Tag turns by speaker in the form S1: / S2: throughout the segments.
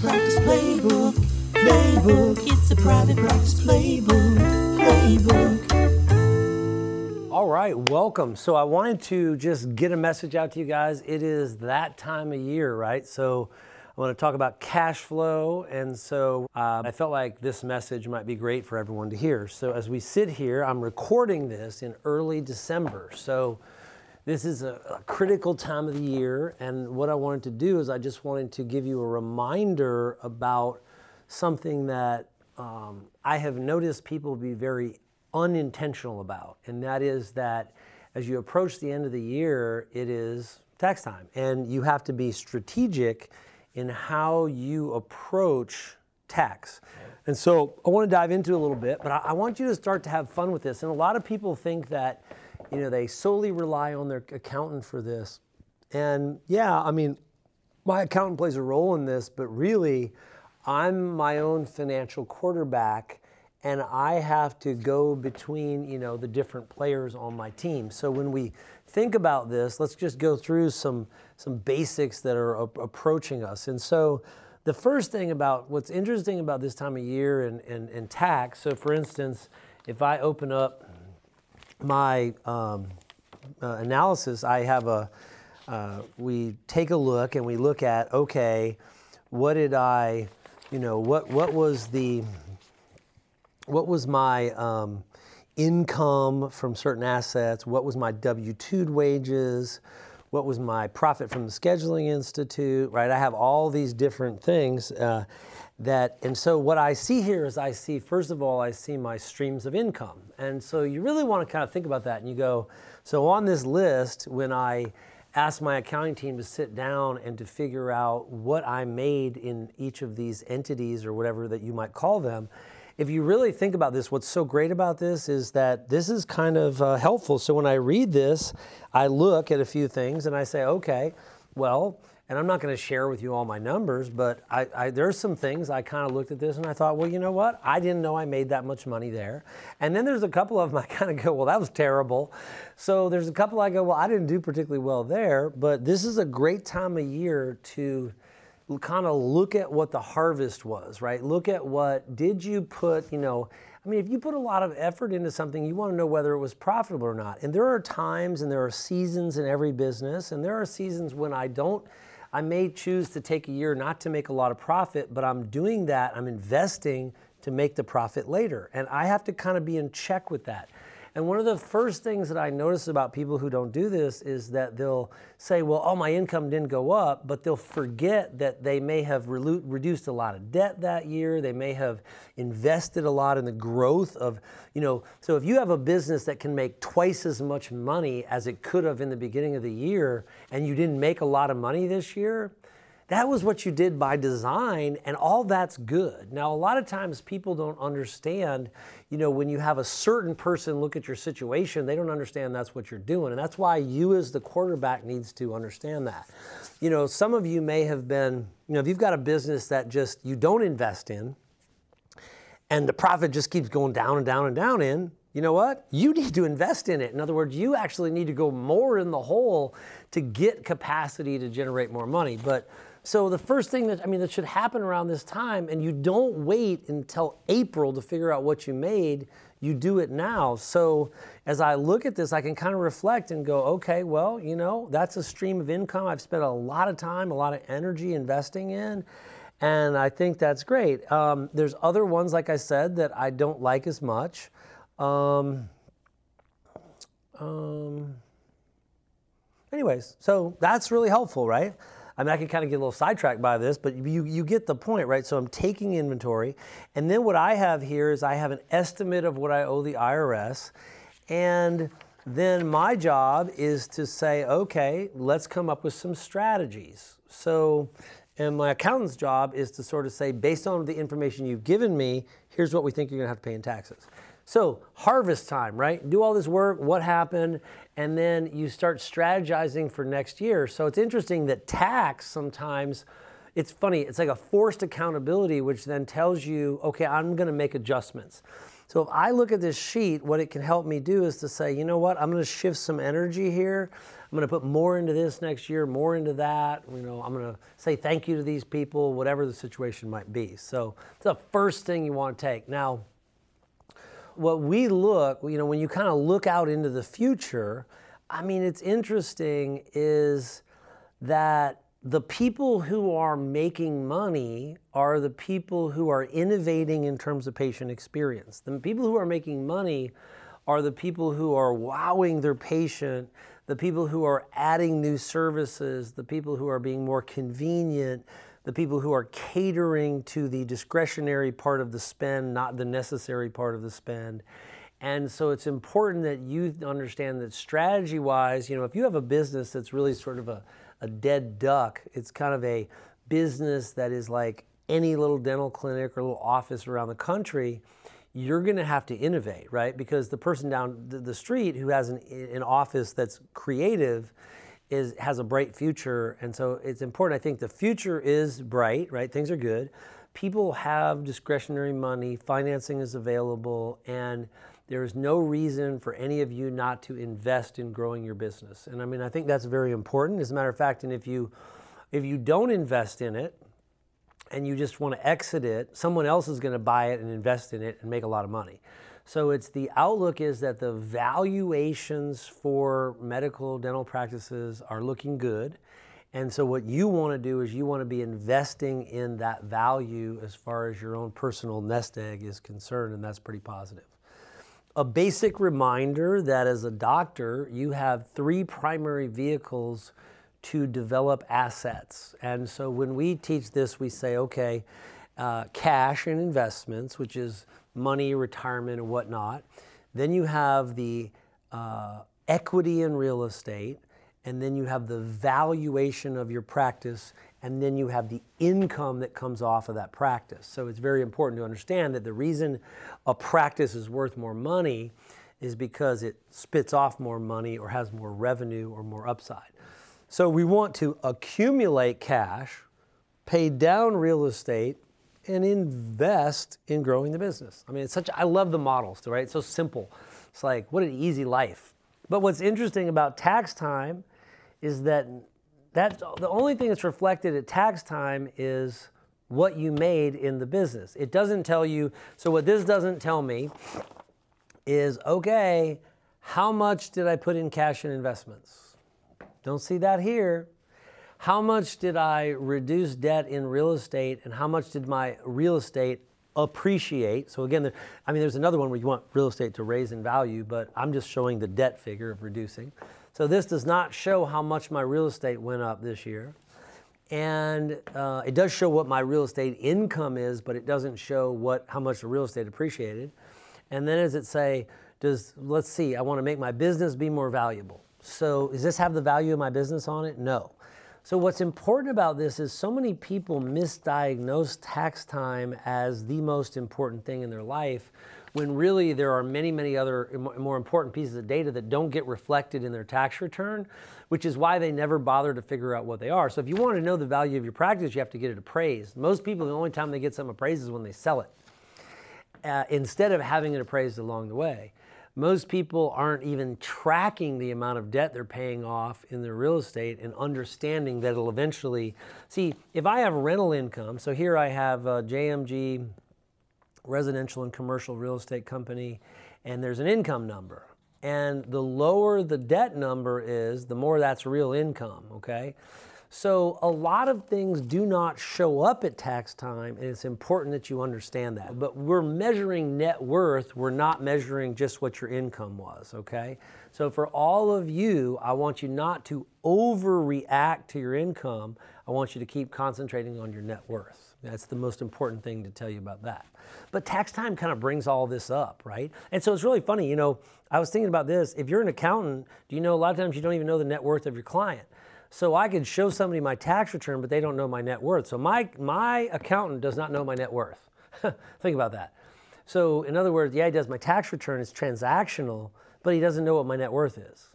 S1: private practice playbook. Playbook. It's the private practice playbook. Playbook.
S2: All right, welcome. So I wanted to just get a message out to you guys. It is that time of year, right? So I want to talk about cash flow, and so uh, I felt like this message might be great for everyone to hear. So as we sit here, I'm recording this in early December. So this is a, a, critical time of the year, and what I wanted to do is I just wanted to give you a reminder about something that um, I have noticed people be very unintentional about, and that is that as you approach the end of the year, it is tax time, and you have to be strategic in how you approach tax. And so I want to dive into a little bit, but I, I want you to start to have fun with this. And a lot of people think that you know, they solely rely on their accountant for this. And yeah, I mean, my accountant plays a role in this, but really, I'm my own financial quarterback and I have to go between, you know, the different players on my team. So when we think about this, let's just go through some some basics that are a- approaching us. And so the first thing about what's interesting about this time of year and, and, and tax, so for instance, if I open up my um, uh, analysis, I have a, uh, we take a look and we look at, okay, what did I, you know, what, what was the, what was my um, income from certain assets? What was my W 2 wages? What was my profit from the Scheduling Institute, right? I have all these different things. Uh, that and so what i see here is i see first of all i see my streams of income. And so you really want to kind of think about that and you go so on this list when i ask my accounting team to sit down and to figure out what i made in each of these entities or whatever that you might call them if you really think about this what's so great about this is that this is kind of uh, helpful. So when i read this i look at a few things and i say okay well and I'm not going to share with you all my numbers, but I, I, there's some things I kind of looked at this and I thought, well, you know what? I didn't know I made that much money there. And then there's a couple of them I kind of go, well, that was terrible. So there's a couple I go, well, I didn't do particularly well there, but this is a great time of year to kind of look at what the harvest was, right? Look at what did you put, you know, I mean, if you put a lot of effort into something, you want to know whether it was profitable or not. And there are times and there are seasons in every business, and there are seasons when I don't I may choose to take a year not to make a lot of profit, but I'm doing that, I'm investing to make the profit later. And I have to kind of be in check with that. And one of the first things that I notice about people who don't do this is that they'll say, well, oh, my income didn't go up, but they'll forget that they may have re- reduced a lot of debt that year. They may have invested a lot in the growth of, you know, so if you have a business that can make twice as much money as it could have in the beginning of the year and you didn't make a lot of money this year, that was what you did by design, and all that's good. Now, a lot of times people don't understand, you know, when you have a certain person look at your situation, they don't understand that's what you're doing. And that's why you, as the quarterback, needs to understand that. You know, some of you may have been, you know, if you've got a business that just you don't invest in, and the profit just keeps going down and down and down in, you know what? You need to invest in it. In other words, you actually need to go more in the hole to get capacity to generate more money. But so the first thing that I mean that should happen around this time, and you don't wait until April to figure out what you made. You do it now. So as I look at this, I can kind of reflect and go, okay, well, you know, that's a stream of income I've spent a lot of time, a lot of energy investing in. And I think that's great. Um, there's other ones, like I said, that I don't like as much. Um, um, anyways, so that's really helpful, right? I mean, I can kind of get a little sidetracked by this, but you, you get the point, right? So I'm taking inventory. And then what I have here is I have an estimate of what I owe the IRS. And then my job is to say, okay, let's come up with some strategies. So, and my accountant's job is to sort of say, based on the information you've given me, here's what we think you're gonna have to pay in taxes. So, harvest time, right? Do all this work, what happened, and then you start strategizing for next year. So, it's interesting that tax sometimes, it's funny, it's like a forced accountability, which then tells you, okay, I'm gonna make adjustments. So if I look at this sheet, what it can help me do is to say, you know what, I'm to shift some energy here. I'm to put more into this next year, more into that. You know, I'm to say thank you to these people, whatever the situation might be. So it's the first thing you want to take. Now, what we look, you know, when you kind of look out into the future, I mean, it's interesting is that the people who are making money are the people who are innovating in terms of patient experience. The people who are making money are the people who are wowing their patient, the people who are adding new services, the people who are being more convenient, the people who are catering to the discretionary part of the spend, not the necessary part of the spend. And so it's important that you understand that strategy wise, you know, if you have a business that's really sort of a a dead duck. It's kind of a business that is like any little dental clinic or little office around the country. You're going to have to innovate, right? Because the person down the street who has an, an office that's creative is has a bright future, and so it's important. I think the future is bright, right? Things are good. People have discretionary money, financing is available, and there is no reason for any of you not to invest in growing your business. And I mean, I think that's very important. As a matter of fact, and if you if you don't invest in it and you just want to exit it, someone else is going to buy it and invest in it and make a lot of money. So it's the outlook is that the valuations for medical dental practices are looking good. And so what you want to do is you want to be investing in that value as far as your own personal nest egg is concerned and that's pretty positive a basic reminder that as a doctor, you have three primary vehicles to develop assets. And so when we teach this, we say, okay, uh, cash and investments, which is money, retirement, and whatnot. Then you have the uh, equity in real estate, and then you have the valuation of your practice and then you have the income that comes off of that practice. So it's very important to understand that the reason a practice is worth more money is because it spits off more money or has more revenue or more upside. So we want to accumulate cash, pay down real estate, and invest in growing the business. I mean, it's such, I love the models, right? It's so simple. It's like, what an easy life. But what's interesting about tax time is that that the only thing that's reflected at tax time is what you made in the business. It doesn't tell you. So what this doesn't tell me is okay, how much did I put in cash and investments? Don't see that here. How much did I reduce debt in real estate and how much did my real estate appreciate? So again, I mean there's another one where you want real estate to raise in value, but I'm just showing the debt figure of reducing. So this does not show how much my real estate went up this year. And uh, it does show what my real estate income is, but it doesn't show what how much the real estate appreciated. And then does it say, does let's see, I want to make my business be more valuable. So does this have the value of my business on it? No. So what's important about this is so many people misdiagnose tax time as the most important thing in their life when really there are many, many other more important pieces of data that don't get reflected in their tax return, which is why they never bother to figure out what they are. So if you want to know the value of your practice, you have to get it appraised. Most people, the only time they get something appraised is when they sell it, uh, instead of having it appraised along the way. Most people aren't even tracking the amount of debt they're paying off in their real estate and understanding that it'll eventually. See, if I have rental income, so here I have uh, JMG residential and commercial real estate company, and there's an income number. And the lower the debt number is, the more that's real income, okay? So a lot of things do not show up at tax time, and it's important that you understand that. But we're measuring net worth, we're not measuring just what your income was, okay? So for all of you, I want you not to overreact to your income. I want you to keep concentrating on your net worth. That's the most important thing to tell you about that. But tax time kind of brings all this up, right? And so it's really funny, you know, I was thinking about this. If you're an accountant, do you know a lot of times you don't even know the net worth of your client? So I could show somebody my tax return, but they don't know my net worth. So my, my accountant does not know my net worth. Think about that. So in other words, yeah, he does my tax return, it's transactional, but he doesn't know what my net worth is.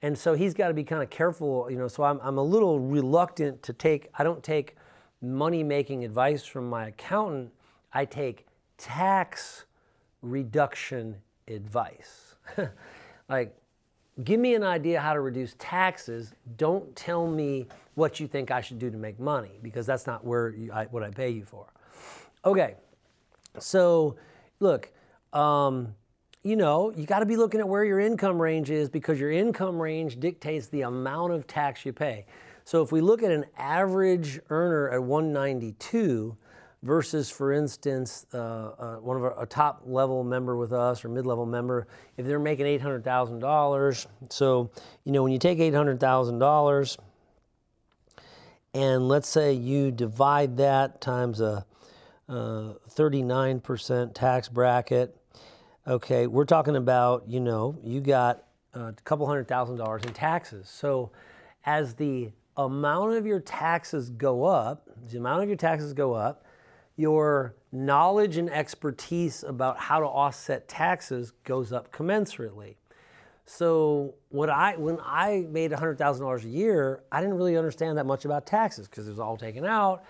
S2: And so he's got to be kind of careful, you know. So I'm, I'm a little reluctant to take, I don't take money making advice from my accountant, I take tax reduction advice. like, give me an idea how to reduce taxes. Don't tell me what you think I should do to make money because that's not where you, I, what I pay you for. Okay, so look, um, you know, you got to be looking at where your income range is because your income range dictates the amount of tax you pay. So if we look at an average earner at 192 versus, for instance, uh, uh, one of our, a top level member with us or mid level member, if they're making $800,000, so you know when you take $800,000 and let's say you divide that times a 39% tax bracket. Okay, we're talking about, you know, you got a couple hundred thousand dollars in taxes. So as the amount of your taxes go up, the amount of your taxes go up, your knowledge and expertise about how to offset taxes goes up commensurately. So what I when I made $100,000 a year, I didn't really understand that much about taxes because it was all taken out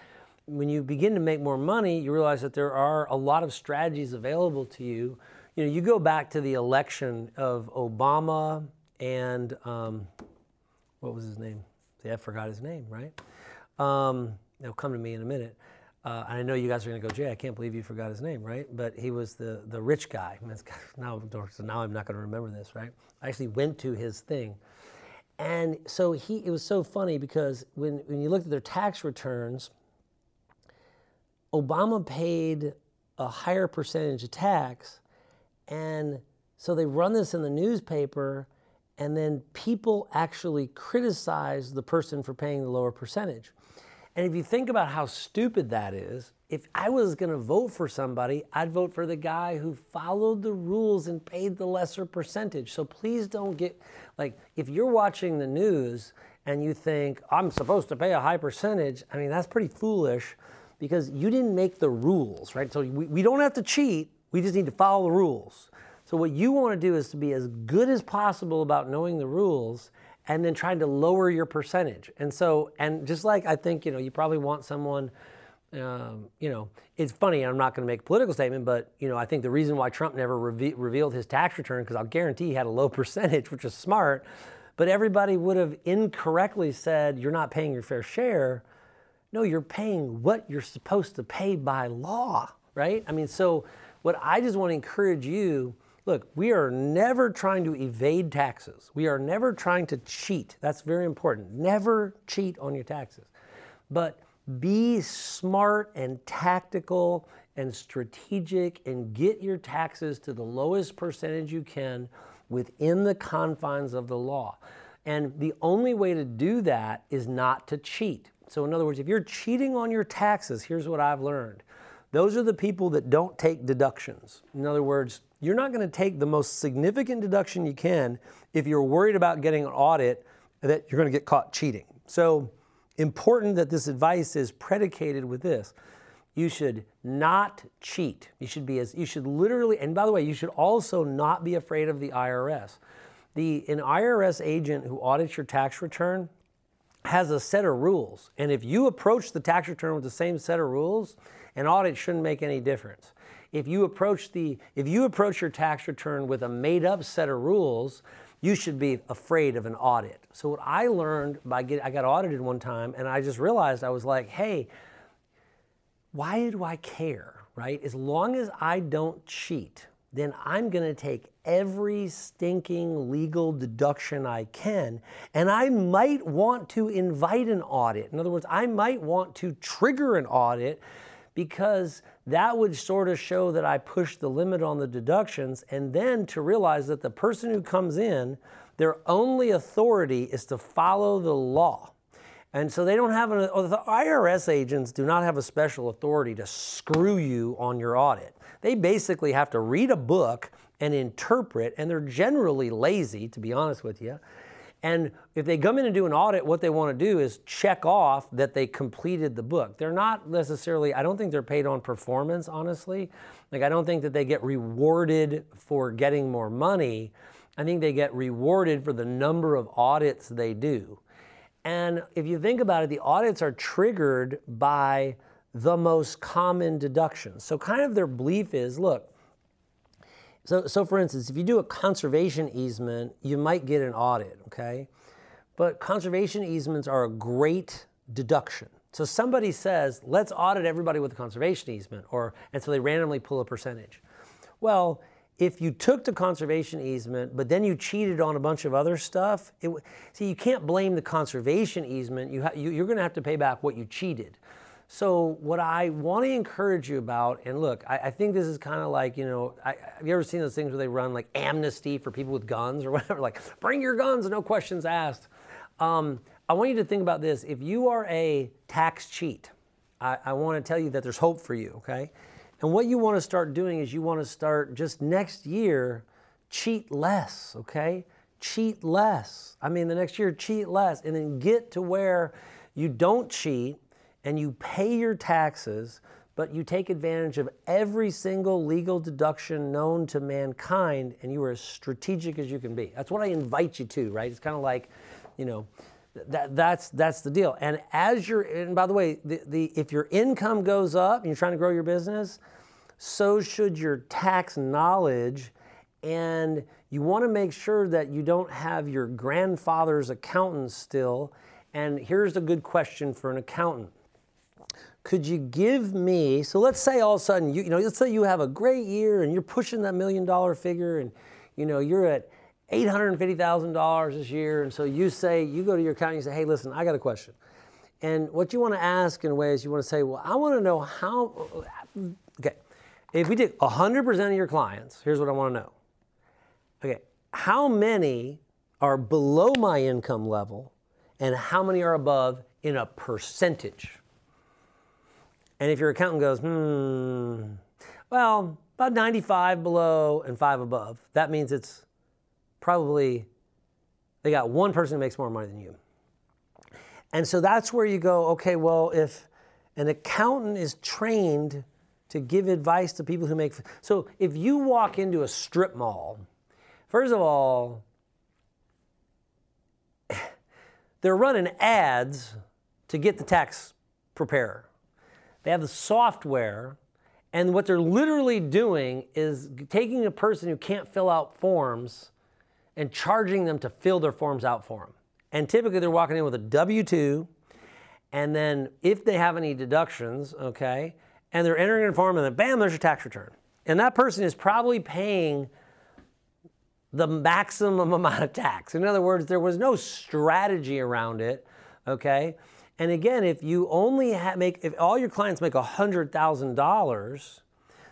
S2: when you begin to make more money, you realize that there are a lot of strategies available to you. You know, you go back to the election of Obama and um, what was his name? See, I forgot his name, right? Um, it'll come to me in a minute. Uh, and I know you guys are going to go, Jay, I can't believe you forgot his name, right? But he was the, the rich guy. Now, so now I'm not going to remember this, right? I actually went to his thing. And so he, it was so funny because when, when you looked at their tax returns, Obama paid a higher percentage of tax. And so they run this in the newspaper, and then people actually criticize the person for paying the lower percentage. And if you think about how stupid that is, if I was going to vote for somebody, I'd vote for the guy who followed the rules and paid the lesser percentage. So please don't get like if you're watching the news and you think I'm supposed to pay a high percentage, I mean that's pretty foolish because you didn't make the rules, right? So we, we don't have to cheat, we just need to follow the rules. So what you want to do is to be as good as possible about knowing the rules and then trying to lower your percentage. And so, and just like I think, you know, you probably want someone, um, you know, it's funny, I'm not going to make a political statement, but, you know, I think the reason why Trump never reve- revealed his tax return, because I'll guarantee he had a low percentage, which is smart, but everybody would have incorrectly said, you're not paying your fair share no, you're paying what you're supposed to pay by law, right? I mean, so what I just want to encourage you look, we are never trying to evade taxes. We are never trying to cheat. That's very important. Never cheat on your taxes. But be smart and tactical and strategic and get your taxes to the lowest percentage you can within the confines of the law. And the only way to do that is not to cheat. So, in other words, if you're cheating on your taxes, here's what I've learned those are the people that don't take deductions. In other words, you're not going to take the most significant deduction you can if you're worried about getting an audit that you're going to get caught cheating. So, important that this advice is predicated with this. You should not cheat. You should be as you should literally and by the way, you should also not be afraid of the IRS. The an IRS agent who audits your tax return has a set of rules. And if you approach the tax return with the same set of rules, an audit shouldn't make any difference. If you approach the if you approach your tax return with a made up set of rules, you should be afraid of an audit. So what I learned by getting I got audited one time and I just realized I was like, "Hey, why do I care?" Right? As long as I don't cheat, then I'm going to take every stinking legal deduction I can, and I might want to invite an audit. In other words, I might want to trigger an audit because that would sort of show that I pushed the limit on the deductions, and then to realize that the person who comes in, their only authority is to follow the law. And so they don't have an, the IRS agents do not have a special authority to screw you on your audit. They basically have to read a book and interpret, and they're generally lazy, to be honest with you. And if they come in and do an audit, what they want to do is check off that they completed the book. They're not necessarily, I don't think they're paid on performance, honestly. Like, I don't think that they get rewarded for getting more money. I think they get rewarded for the number of audits they do. And if you think about it, the audits are triggered by the most common deductions. So, kind of their belief is look, So, so for instance, if you do a conservation easement, you might get an audit, okay? But conservation easements are a great deduction. So somebody says, let's audit everybody with a conservation easement, or and so they randomly pull a percentage. Well, if you took the conservation easement, but then you cheated on a bunch of other stuff, it, see, you can't blame the conservation easement. You, ha, you you're going to have to pay back what you cheated. So what I want to encourage you about, and look, I, I think this is kind of like, you know, I, have you ever seen those things where they run like amnesty for people with guns or whatever, like bring your guns, no questions asked. Um, I want you to think about this. If you are a tax cheat, I, I want to tell you that there's hope for you, okay? And what you want to start doing is you want to start just next year, cheat less, okay? Cheat less. I mean, the next year, cheat less, and then get to where you don't cheat and you pay your taxes, but you take advantage of every single legal deduction known to mankind, and you are as strategic as you can be. That's what I invite you to, right? It's kind of like, you know, that, that's that's the deal. And as you're, and by the way, the, the if your income goes up and you're trying to grow your business, so should your tax knowledge. And you want to make sure that you don't have your grandfather's accountant still. And here's a good question for an accountant. Could you give me, so let's say all of a sudden, you, you know, let's say you have a great year and you're pushing that million dollar figure and, you know, you're at $850,000 this year. And so you say, you go to your accountant and you say, hey, listen, I got a question. And what you want to ask in a way is you want to say, well, I want to know how, okay, if we take 100% of your clients, here's what I want to know. Okay, how many are below my income level and how many are above in a percentage? And if your accountant goes, hmm, well, about 95 below and 5 above, that means it's probably they got one person who makes more money than you. And so that's where you go, okay, well, if an accountant is trained to give advice to people who make so if you walk into a strip mall, first of all, they're running ads to get the tax preparer. They have the software and what they're literally doing is taking a person who can't fill out forms and charging them to fill their forms out for them. And typically they're walking in with a W 2, and then if they have any deductions, okay, and they're entering a form, and then bam, there's your tax return. And that person is probably paying the maximum amount of tax. In other words, there was no strategy around it, okay? And again, if you only make, if all your clients make $100,000,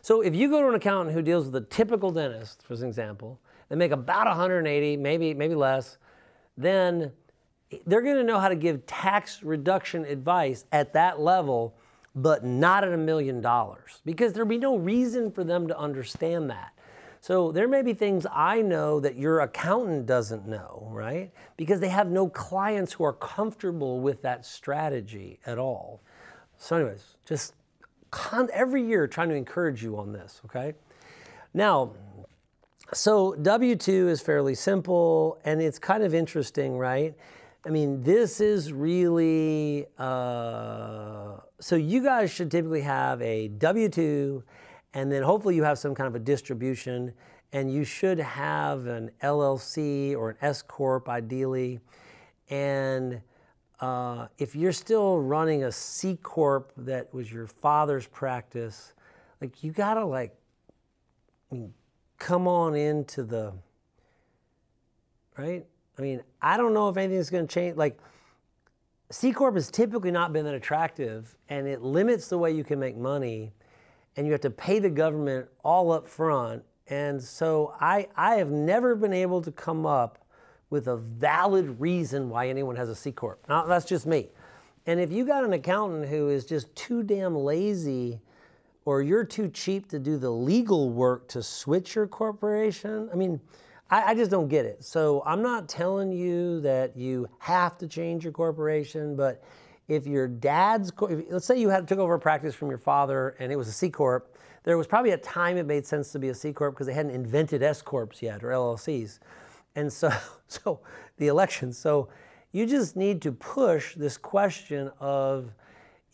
S2: so if you go to an accountant who deals with a typical dentist, for example, they make about 180, maybe maybe less, then they're going to know how to give tax reduction advice at that level, but not at a million dollars because there'd be no reason for them to understand that. So there may be things I know that your accountant doesn't know, right? Because they have no clients who are comfortable with that strategy at all. So, anyways, just con- every year trying to encourage you on this, okay? Now, so W 2 is fairly simple and it's kind of interesting, right? I mean, this is really, uh, so you guys should typically have a W 2 and then hopefully you have some kind of a distribution and you should have an LLC or an S Corp ideally. And uh, if you're still running a C Corp that was your father's practice, like you gotta like, I mean, come on into the right? I mean, I don't know if anything's to change. Like, C Corp has typically not been that attractive, and it limits the way you can make money, and you have to pay the government all up front. And so I, I have never been able to come up with a valid reason why anyone has a C Corp. Now, that's just me. And if you got an accountant who is just too damn lazy or you're too cheap to do the legal work to switch your corporation. I mean, I, I, just don't get it. So I'm not telling you that you have to change your corporation, but if your dad's, if, let's say you had took over a practice from your father and it was a C corp, there was probably a time it made sense to be a C corp because they hadn't invented S corps yet or LLCs, and so so the election. So you just need to push this question of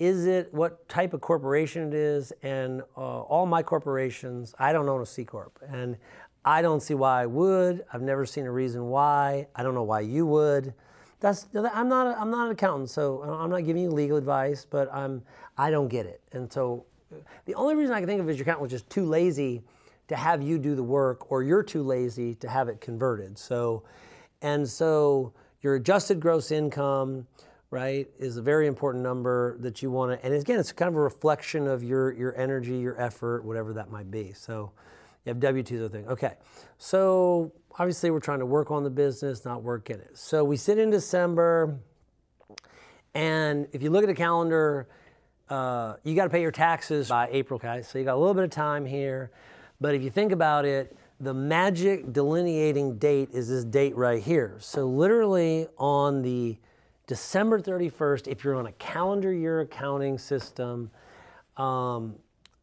S2: is it what type of corporation it is and uh, all my corporations i don't own a c corp and I don't see why I would. I've never seen a reason why. I don't know why you would. That's I'm not I'm not an accountant, so I'm not giving you legal advice, but I'm I don't get it. And so the only reason I can think of is your accountant was just too lazy to have you do the work, or you're too lazy to have it converted. So, and so your adjusted gross income, right, is a very important number that you want to. And again, it's kind of a reflection of your your energy, your effort, whatever that might be. So, you have W two, the thing. Okay, so obviously we're trying to work on the business, not work in it. So we sit in December, and if you look at the calendar, uh, you got to pay your taxes by April, guys. So you got a little bit of time here. But if you think about it, the magic delineating date is this date right here. So literally on the December 31st, if you're on a calendar year accounting system, um,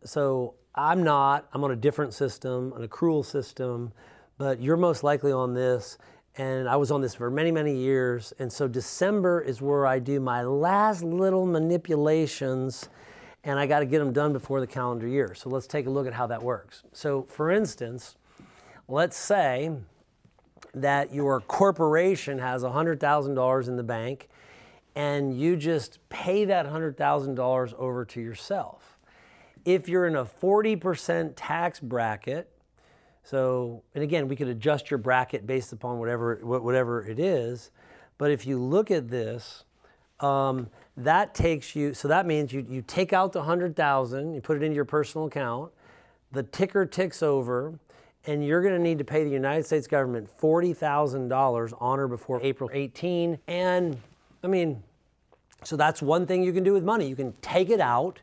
S2: so I'm not, I'm on a different system, an accrual system, but you're most likely on this. And I was on this for many, many years. And so December is where I do my last little manipulations and I got to get them done before the calendar year. So let's take a look at how that works. So, for instance, let's say that your corporation has $100,000 in the bank and you just pay that $100,000 over to yourself. If you're in a 40% tax bracket, so, and again, we could adjust your bracket based upon whatever, whatever it is, but if you look at this, um, that takes you, so that means you, you take out the 100,000, you put it into your personal account, the ticker ticks over, and you're going to need to pay the United States government $40,000 on or before April 18. And I mean, so that's one thing you can do with money. You can take it out,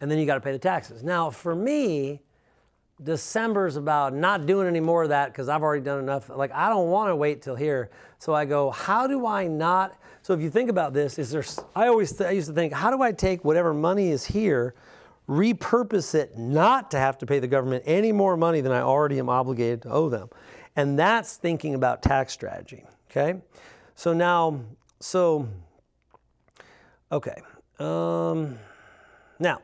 S2: and then you got to pay the taxes. Now, for me, December's about not doing any more of that because I've already done enough. Like, I don't want to wait till here. So I go, how do I not? So if you think about this, is there, I always, th- I used to think, how do I take whatever money is here, repurpose it not to have to pay the government any more money than I already am obligated to owe them? And that's thinking about tax strategy, okay? So now, so, okay. Um, now,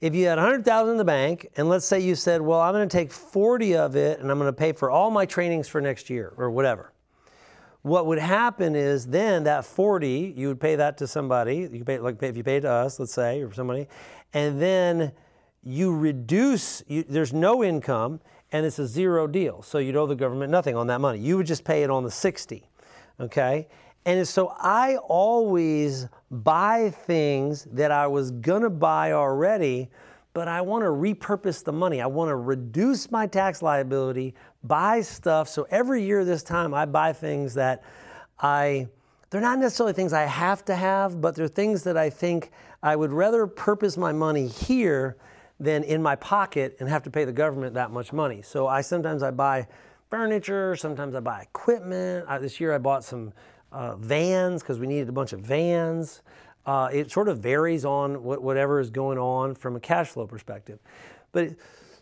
S2: if you had 100,000 in the bank and let's say you said, "Well, I'm going to take 40 of it and I'm going to pay for all my trainings for next year or whatever." What would happen is then that 40, you would pay that to somebody, you pay like if you pay to us, let's say, or somebody, and then you reduce you, there's no income and it's a zero deal. So you'd owe the government nothing on that money. You would just pay it on the 60. Okay? And so I always buy things that I was to buy already, but I want to repurpose the money. I want to reduce my tax liability, buy stuff. So every year this time, I buy things that I, they're not necessarily things I have to have, but they're things that I think I would rather purpose my money here than in my pocket and have to pay the government that much money. So I sometimes I buy furniture, sometimes I buy equipment. I, this year I bought some uh, vans because we needed a bunch of vans. Uh, it sort of varies on what, whatever is going on from a cash flow perspective. But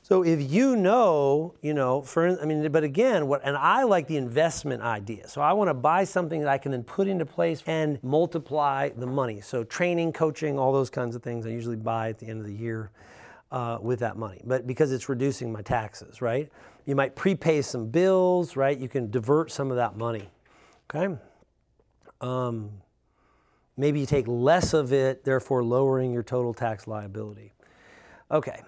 S2: so if you know, you know, for I mean, but again, what and I like the investment idea. So I want to buy something that I can then put into place and multiply the money. So training, coaching, all those kinds of things I usually buy at the end of the year uh, with that money. But because it's reducing my taxes, right? You might prepay some bills, right? You can divert some of that money. Okay. Um, maybe you take less of it, therefore lowering your total tax liability. Okay,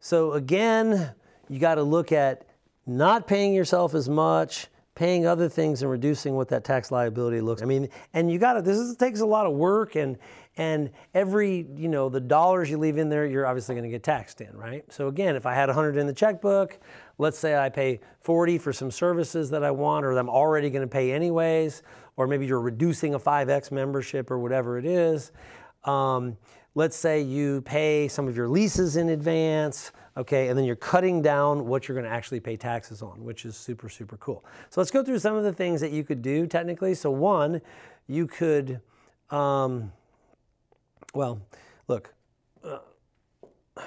S2: so again, you got to look at not paying yourself as much, paying other things, and reducing what that tax liability looks. I mean, and you got to. This is, takes a lot of work, and and every you know the dollars you leave in there, you're obviously going to get taxed in, right? So again, if I had 100 in the checkbook, let's say I pay 40 for some services that I want, or that I'm already going to pay anyways or maybe you're reducing a 5X membership or whatever it is. Um, let's say you pay some of your leases in advance, okay, and then you're cutting down what you're going to actually pay taxes on, which is super, super cool. So let's go through some of the things that you could do technically. So, one, you could, um, well, look, uh,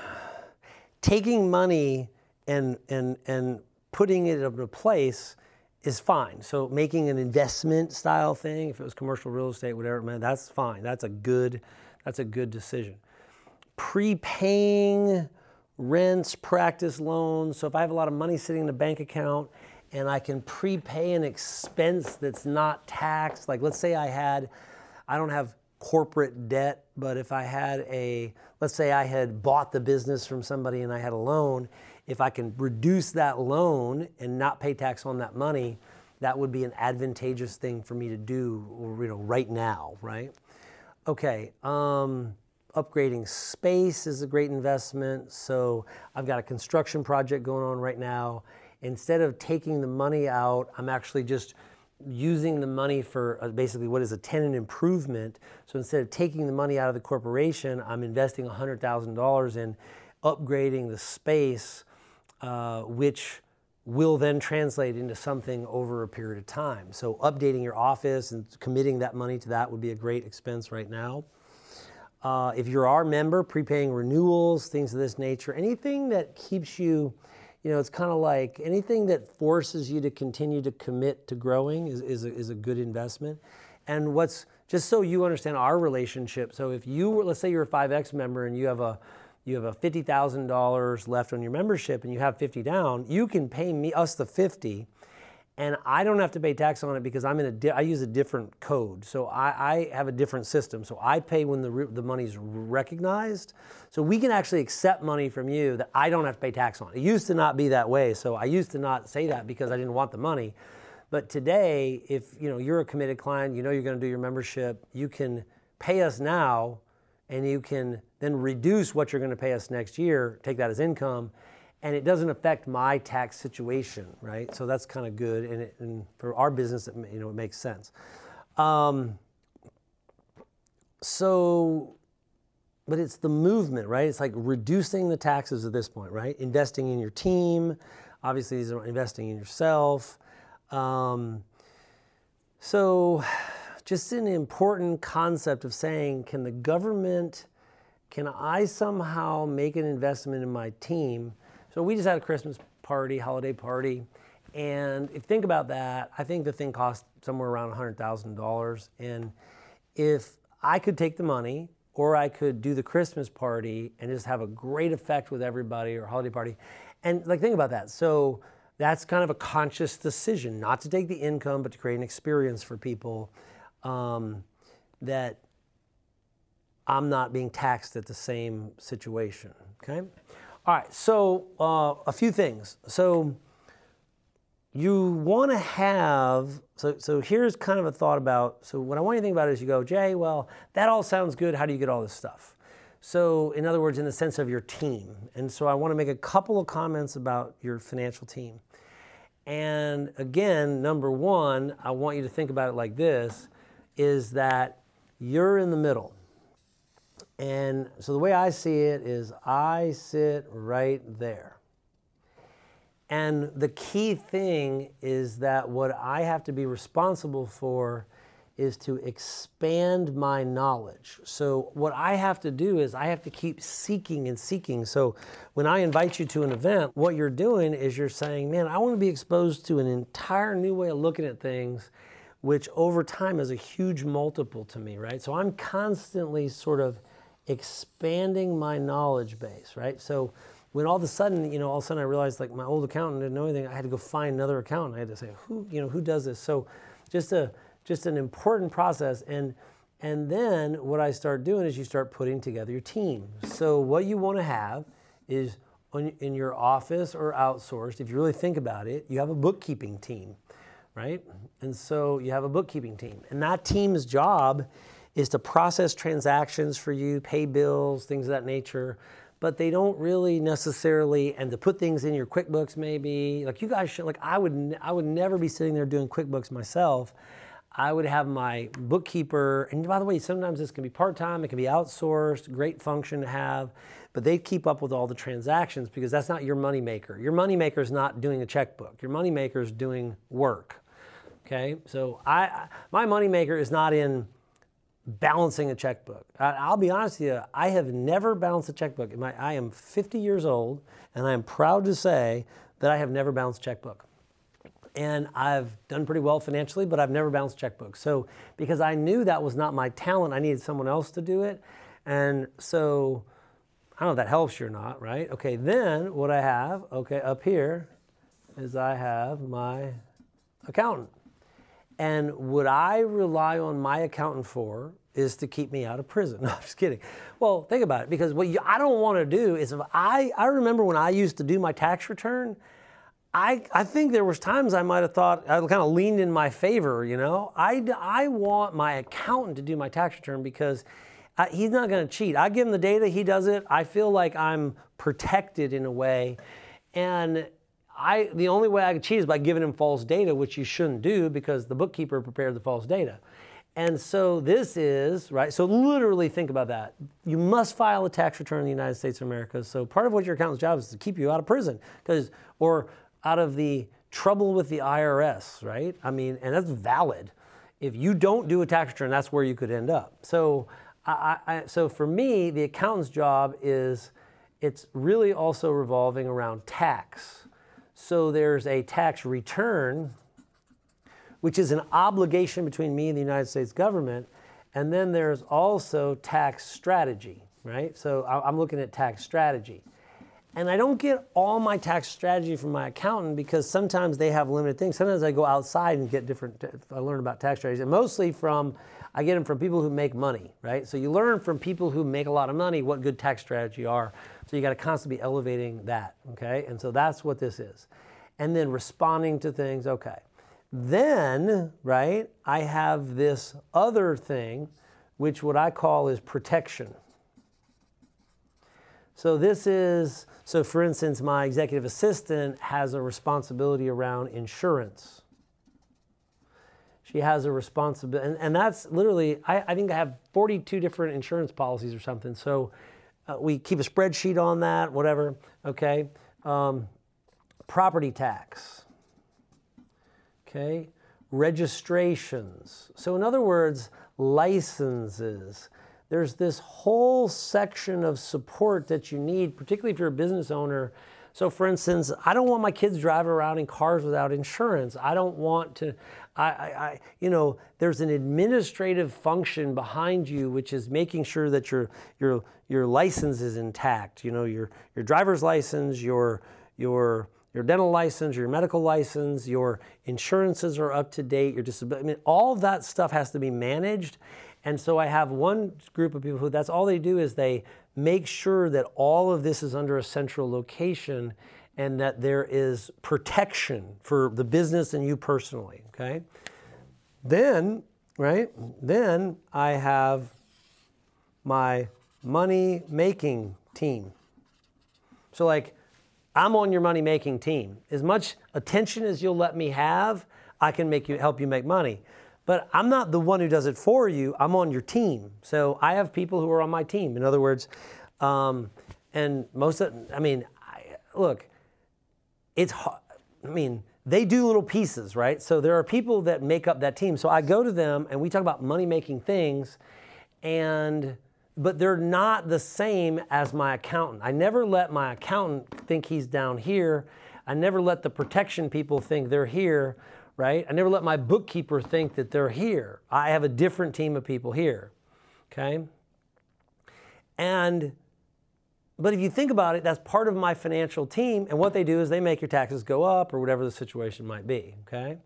S2: taking money and, and, and putting it in a place is fine. So making an investment style thing, if it was commercial real estate, whatever, man, that's fine. That's a good, that's a good decision. Prepaying rents, practice loans. So if I have a lot of money sitting in a bank account and I can prepay an expense that's not taxed, like let's say I had, I don't have corporate debt, but if I had a, let's say I had bought the business from somebody and I had a loan, if I can reduce that loan and not pay tax on that money, that would be an advantageous thing for me to do, you know, right now, right? Okay, um, upgrading space is a great investment. So I've got a construction project going on right now. Instead of taking the money out, I'm actually just using the money for uh, basically what is a tenant improvement. So instead of taking the money out of the corporation, I'm investing $100,000 in upgrading the space, uh, which will then translate into something over a period of time. So updating your office and committing that money to that would be a great expense right now. Uh, if you're our member, prepaying renewals, things of this nature, anything that keeps you, you know, it's kind of like anything that forces you to continue to commit to growing is, is, a, is a good investment. And what's just so you understand our relationship. So if you were, let's say you're a 5X member and you have a you have a $50,000 left on your membership and you have 50 down, you can pay me us the 50 and I don't have to pay tax on it because I'm in a di- I use a different code. So I, I have a different system. So I pay when the re- the money's recognized. So we can actually accept money from you that I don't have to pay tax on. It used to not be that way. So I used to not say that because I didn't want the money. But today, if you know you're a committed client, you know you're going to do your membership, you can pay us now and you can then reduce what you're going to pay us next year, take that as income, and it doesn't affect my tax situation, right? So that's kind of good, and, it, and, for our business, it, you know, it makes sense. Um, so, but it's the movement, right? It's like reducing the taxes at this point, right? Investing in your team, obviously, these are investing in yourself. Um, so, just an important concept of saying, can the government, can I somehow make an investment in my team? So we just had a Christmas party, holiday party, and if you think about that, I think the thing cost somewhere around $100,000. And if I could take the money, or I could do the Christmas party and just have a great effect with everybody or holiday party. And like think about that. So that's kind of a conscious decision not to take the income, but to create an experience for people um, that I'm not being taxed at the same situation. Okay. All right. So uh, a few things. So you want to have so so here's kind of a thought about so what I want you to think about is you go Jay well that all sounds good how do you get all this stuff so in other words in the sense of your team and so I want to make a couple of comments about your financial team and again number one I want you to think about it like this is that you're in the middle. And so the way I see it is I sit right there. And the key thing is that what I have to be responsible for is to expand my knowledge. So, what I have to do is I have to keep seeking and seeking. So, when I invite you to an event, what you're doing is you're saying, Man, I want to be exposed to an entire new way of looking at things which over time is a huge multiple to me, right? So I'm constantly sort of expanding my knowledge base, right? So when all of a sudden, you know, all of a sudden I realized like my old accountant didn't know anything, I had to go find another accountant. I had to say, who, you know, who does this? So just a just an important process and and then what I start doing is you start putting together your team. So what you want to have is in your office or outsourced, if you really think about it, you have a bookkeeping team right? And so you have a bookkeeping team. And that team's job is to process transactions for you, pay bills, things of that nature. But they don't really necessarily, and to put things in your QuickBooks maybe. Like you guys should, like I would, I would never be sitting there doing QuickBooks myself. I would have my bookkeeper, and by the way, sometimes this can be part time, it can be outsourced, great function to have, but they keep up with all the transactions because that's not your money maker. Your money maker is not doing a checkbook, your money maker is doing work. Okay, so I my moneymaker is not in balancing a checkbook. I, will be honest with you, I have never balanced a checkbook. I am 50 years old, and I am proud to say that I have never balanced a checkbook. And I've done pretty well financially, but I've never balanced a checkbook. So because I knew that was not my talent, I needed someone else to do it. And so I don't know if that helps you or not, right? Okay, then what I have, okay, up here is I have my accountant. And what I rely on my accountant for is to keep me out of prison. No, I'm just kidding. Well, think about it because what you, I don't want to do is if I, I remember when I used to do my tax return, I, I think there was times I might have thought I kind of leaned in my favor, you know. I, I want my accountant to do my tax return because I, he's not going to cheat. I give him the data, he does it. I feel like I'm protected in a way. And I, the only way I can cheat is by giving him false data, which you shouldn't do because the bookkeeper prepared the false data. And so this is, right? So literally think about that. You must file a tax return in the United States of America. So part of what your accountant's job is to keep you out of prison because or out of the trouble with the IRS, right? I mean, and that's valid. If you don't do a tax return, that's where you could end up. So I, I, so for me, the accountant's job is it's really also revolving around tax. So there's a tax return which is an obligation between me and the United States government. And then there's also tax strategy, right? So I'm looking at tax strategy. And I don't get all my tax strategy from my accountant because sometimes they have limited things. Sometimes I go outside and get different, I learn about tax strategies. And mostly from, I get them from people who make money, right? So you learn from people who make a lot of money what good tax strategy are. So you got to constantly be elevating that, okay? And so that's what this is. And then responding to things, okay. Then, right, I have this other thing, which what I call is protection. So this is, so for instance, my executive assistant has a responsibility around insurance. She has a responsibility, and, and that's literally, I, I, think I have 42 different insurance policies or something. So uh, we keep a spreadsheet on that, whatever, okay? Um, property tax okay? Registrations. So, in other words, licenses. There's this whole section of support that you need, particularly if you're a business owner. So, for instance, I don't want my kids driving around in cars without insurance. I don't want to, I, I, I, you know, there's an administrative function behind you which is making sure that your your your license is intact. You know, your your driver's license, your your your dental license, your medical license, your insurances are up to date, your disability. I mean, all that stuff has to be managed. And so I have one group of people who that's all they do is they make sure that all of this is under a central location and that there is protection for the business and you personally, okay? Then, right? Then I have my money making team. So like I'm on your money making team. As much attention as you'll let me have, I can make you help you make money. But I'm not the one who does it for you. I'm on your team. So I have people who are on my team. In other words, um, and most of, I mean, I, look, it's hard. I mean, they do little pieces, right? So there are people that make up that team. So I go to them and we talk about money making things and but they're not the same as my accountant. I never let my accountant think he's down here. I never let the protection people think they're here, right? I never let my bookkeeper think that they're here. I have a different team of people here, okay? And, but if you think about it, that's part of my financial team, and what they do is they make your taxes go up or whatever the situation might be, okay?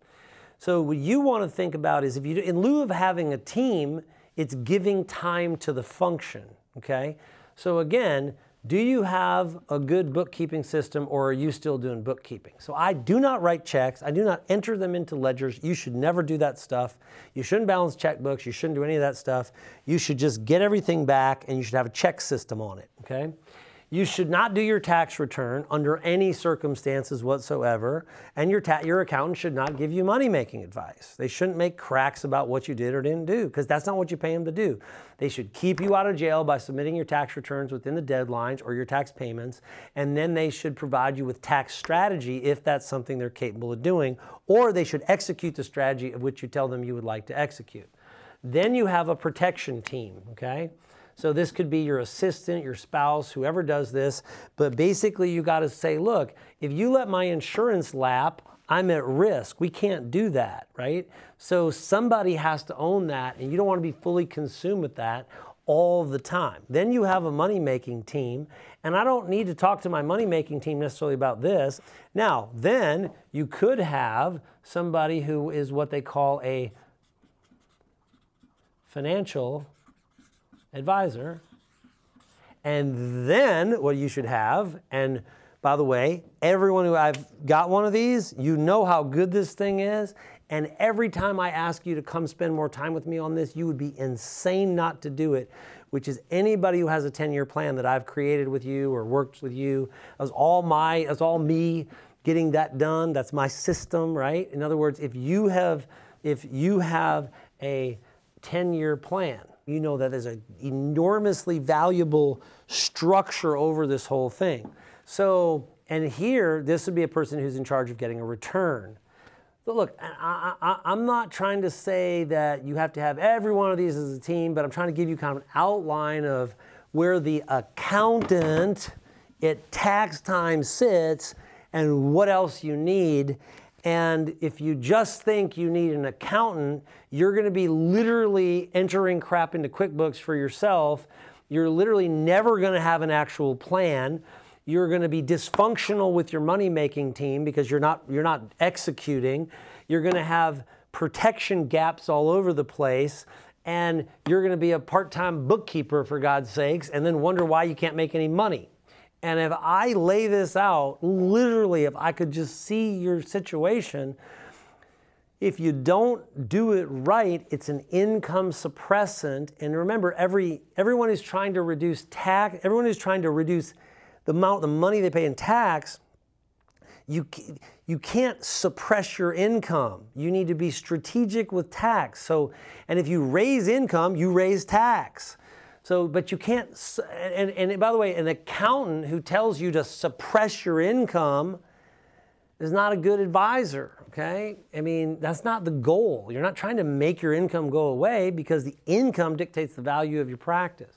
S2: So what you want to think about is if you, in lieu of having a team, it's giving time to the function, okay? So again, do you have a good bookkeeping system or are you still doing bookkeeping? So I do not write checks. I do not enter them into ledgers. You should never do that stuff. You shouldn't balance checkbooks. You shouldn't do any of that stuff. You should just get everything back and you should have a check system on it, okay? You should not do your tax return under any circumstances whatsoever, and your, ta- your accountant should not give you money making advice. They shouldn't make cracks about what you did or didn't do, because that's not what you pay them to do. They should keep you out of jail by submitting your tax returns within the deadlines or your tax payments, and then they should provide you with tax strategy if that's something they're capable of doing, or they should execute the strategy of which you tell them you would like to execute. Then you have a protection team, okay? So this could be your assistant, your spouse, whoever does this. But basically, you got to say, look, if you let my insurance lap, I'm at risk. We can't do that, right? So somebody has to own that, and you don't want to be fully consumed with that. all the time. Then you have a money making team, and I don't need to talk to my money making team necessarily about this. Now, then you could have somebody who is what they call a financial advisor. And then what you should have, and by the way, everyone who I've got one of these, you know how good this thing is. And every time I ask you to come spend more time with me on this, you would be insane not to do it, which is anybody who has a 10 year plan that I've created with you or worked with you. That's all my, that's all me getting that done. That's my system, right? In other words, if you have, if you have a 10 year plan, you know that there's an enormously valuable structure over this whole thing. So, and here, this would be a person who's in charge of getting a return. But look, I, am not trying to say that you have to have every one of these as a team, but I'm trying to give you kind of an outline of where the accountant at tax time sits and what else you need. And if you just think you need an accountant, you're going to be literally entering crap into QuickBooks for yourself. You're literally never going to have an actual plan. You're going to be dysfunctional with your money making team because you're not you're not executing. You're going to have protection gaps all over the place and you're going to be a part-time bookkeeper for God's sakes and then wonder why you can't make any money and if I lay this out literally if I could just see your situation if you don't do it right, it's an income suppressant. And remember, every everyone is trying to reduce tax, everyone is trying to reduce the amount, the money they pay in tax, you, you can't suppress your income. You need to be strategic with tax. So, and if you raise income, you raise tax. So, but you can't, and, and by the way, an accountant who tells you to suppress your income is not a good advisor, okay? I mean, that's not the goal. You're not trying to make your income go away because the income dictates the value of your practice.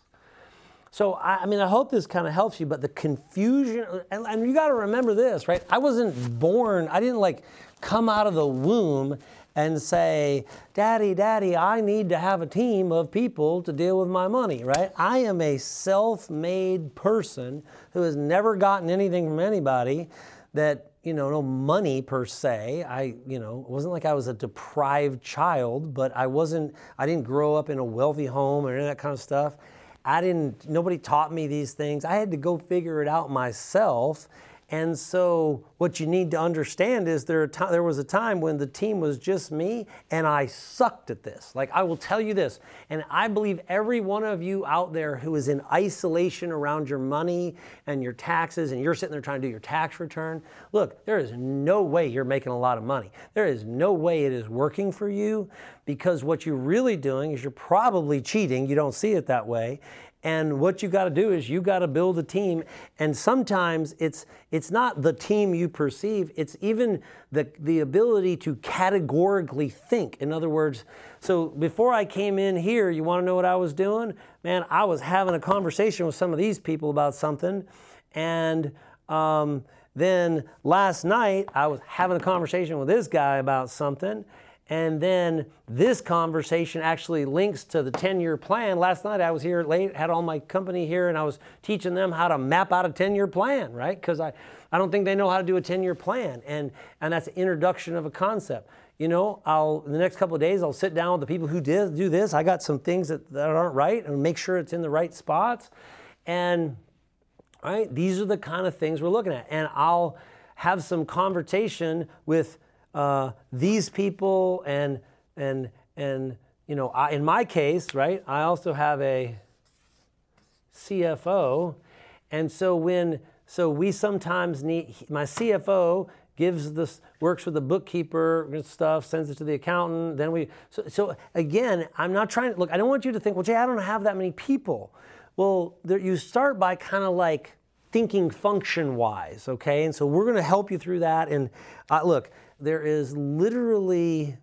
S2: So, I, I, mean, I hope this kind of helps you, but the confusion, and, and you got to remember this, right? I wasn't born, I didn't like come out of the womb and say, Daddy, Daddy, I need to have a team of people to deal with my money, right? I am a self made person who has never gotten anything from anybody that, you know, no money per se. I, you know, it wasn't like I was a deprived child, but I wasn't, I didn't grow up in a wealthy home or any of that kind of stuff. I didn't, nobody taught me these things. I had to go figure it out myself. And so, what you need to understand is there, there was a time when the team was just me and I sucked at this. Like, I will tell you this, and I believe every one of you out there who is in isolation around your money and your taxes, and you're sitting there trying to do your tax return, look, there is no way you're making a lot of money. There is no way it is working for you because what you're really doing is you're probably cheating. You don't see it that way and what you got to do is you got to build a team. And sometimes it's it's not the team you perceive. It's even the the ability to categorically think. In other words, so before I came in here, you want to know what I was doing? Man, I was having a conversation with some of these people about something, and um, then last night I was having a conversation with this guy about something. And then this conversation actually links to the 10 year plan. Last night I was here late, had all my company here, and I was teaching them how to map out a 10 year plan, right? Because I, I don't think they know how to do a 10 year plan. And, and that's an introduction of a concept. You know, I'll, in the next couple of days, I'll sit down with the people who did, do this. I got some things that, that aren't right and make sure it's in the right spots. And, right, these are the kind of things we're looking at. And I'll have some conversation with uh, these people and and and you know I, in my case right i also have a cfo and so when so we sometimes need my cfo gives this works with the bookkeeper and stuff sends it to the accountant then we so, so again i'm not trying to look i don't want you to think well jay i don't have that many people. Well there, you start by kind of like thinking function wise okay? And so we're going to help you through that. And uh, look there is literally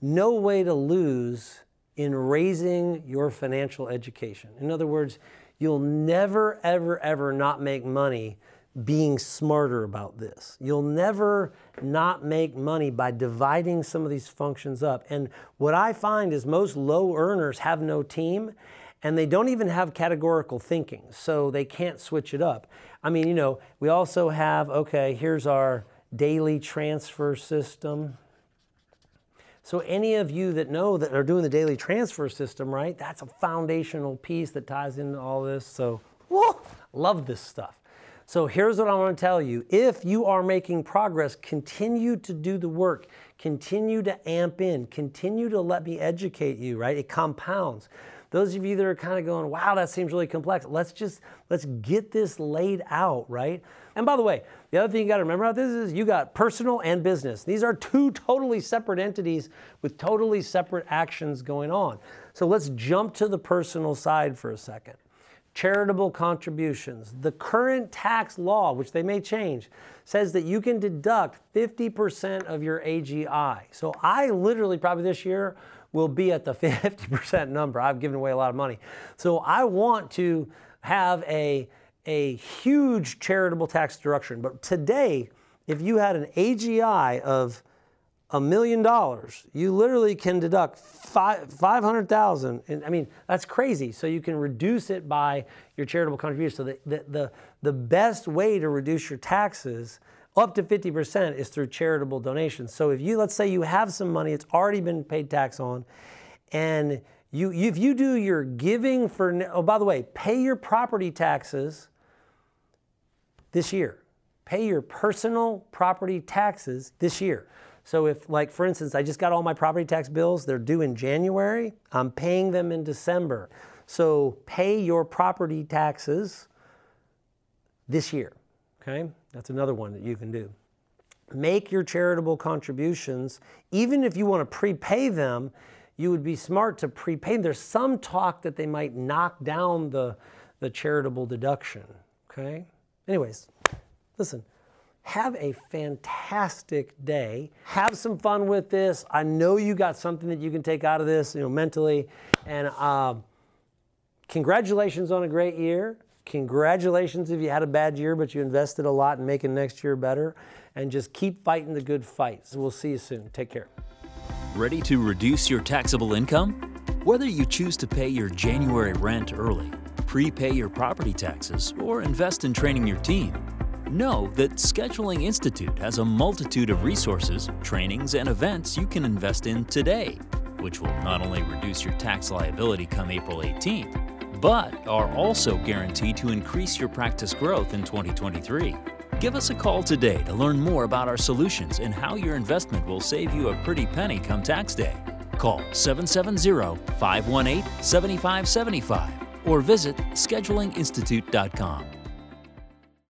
S2: no way to lose in raising your financial education. In other words, you'll never, ever, ever not make money being smarter about this. You'll never not make money by dividing some of these functions up. And what I find is most low earners have no team and they don't even have categorical thinking, so they can't switch it up. I mean, you know, we also have, okay, here's our daily transfer system. So, any of you that know that are doing the daily transfer system, right, that's a foundational piece that ties into all this. So, whoa, love this stuff. So, here's what I want to tell you if you are making progress, continue to do the work, continue to amp in, continue to let me educate you, right? It compounds. Those of you that are kind of going, wow, that seems really complex, let's just, let's get this laid out, right? And by the way, the other thing you got to remember about this is you got personal and business. These are two totally separate entities with totally separate actions going on. So let's jump to the personal side for a second. Charitable contributions. The current tax law, which they may change, says that you can deduct 50% of your AGI. So I literally probably this year will be at the 50% number. I've given away a lot of money. So I want to have a, a huge charitable tax deduction. But today, if you had an AGI of a million dollars, you literally can deduct 500,000. And I mean, that's crazy. So you can reduce it by your charitable contribution. So the, the, the, the best way to reduce your taxes up to 50% is through charitable donations. So if you, let's say you have some money, it's already been paid tax on, and you, if you do your giving for, oh, by the way, pay your property taxes this year. Pay your personal property taxes this year. So if, like, for instance, I just got all my property tax bills, they're due in January, I'm paying them in December. So pay your property taxes this year, okay? That's another one that you can do. Make your charitable contributions, even if you want to prepay them, you would be smart to prepay. There's some talk that they might knock down the, the charitable deduction. Okay? Anyways, listen, have a fantastic day. Have some fun with this. I know you got something that you can take out of this, you know, mentally. And uh, congratulations on a great year. Congratulations if you had a bad year, but you invested a lot in making next year better. And just keep fighting the good fight. So we'll see you soon. Take care.
S3: Ready to reduce your taxable income? Whether you choose to pay your January rent early, prepay your property taxes, or invest in training your team, know that Scheduling Institute has a multitude of resources, trainings, and events you can invest in today, which will not only reduce your tax liability come April 18th, but are also guaranteed to increase your practice growth in 2023. Give us a call today to learn more about our solutions and how your investment will save you a pretty penny come tax day. Call 770 518 7575 or visit schedulinginstitute.com.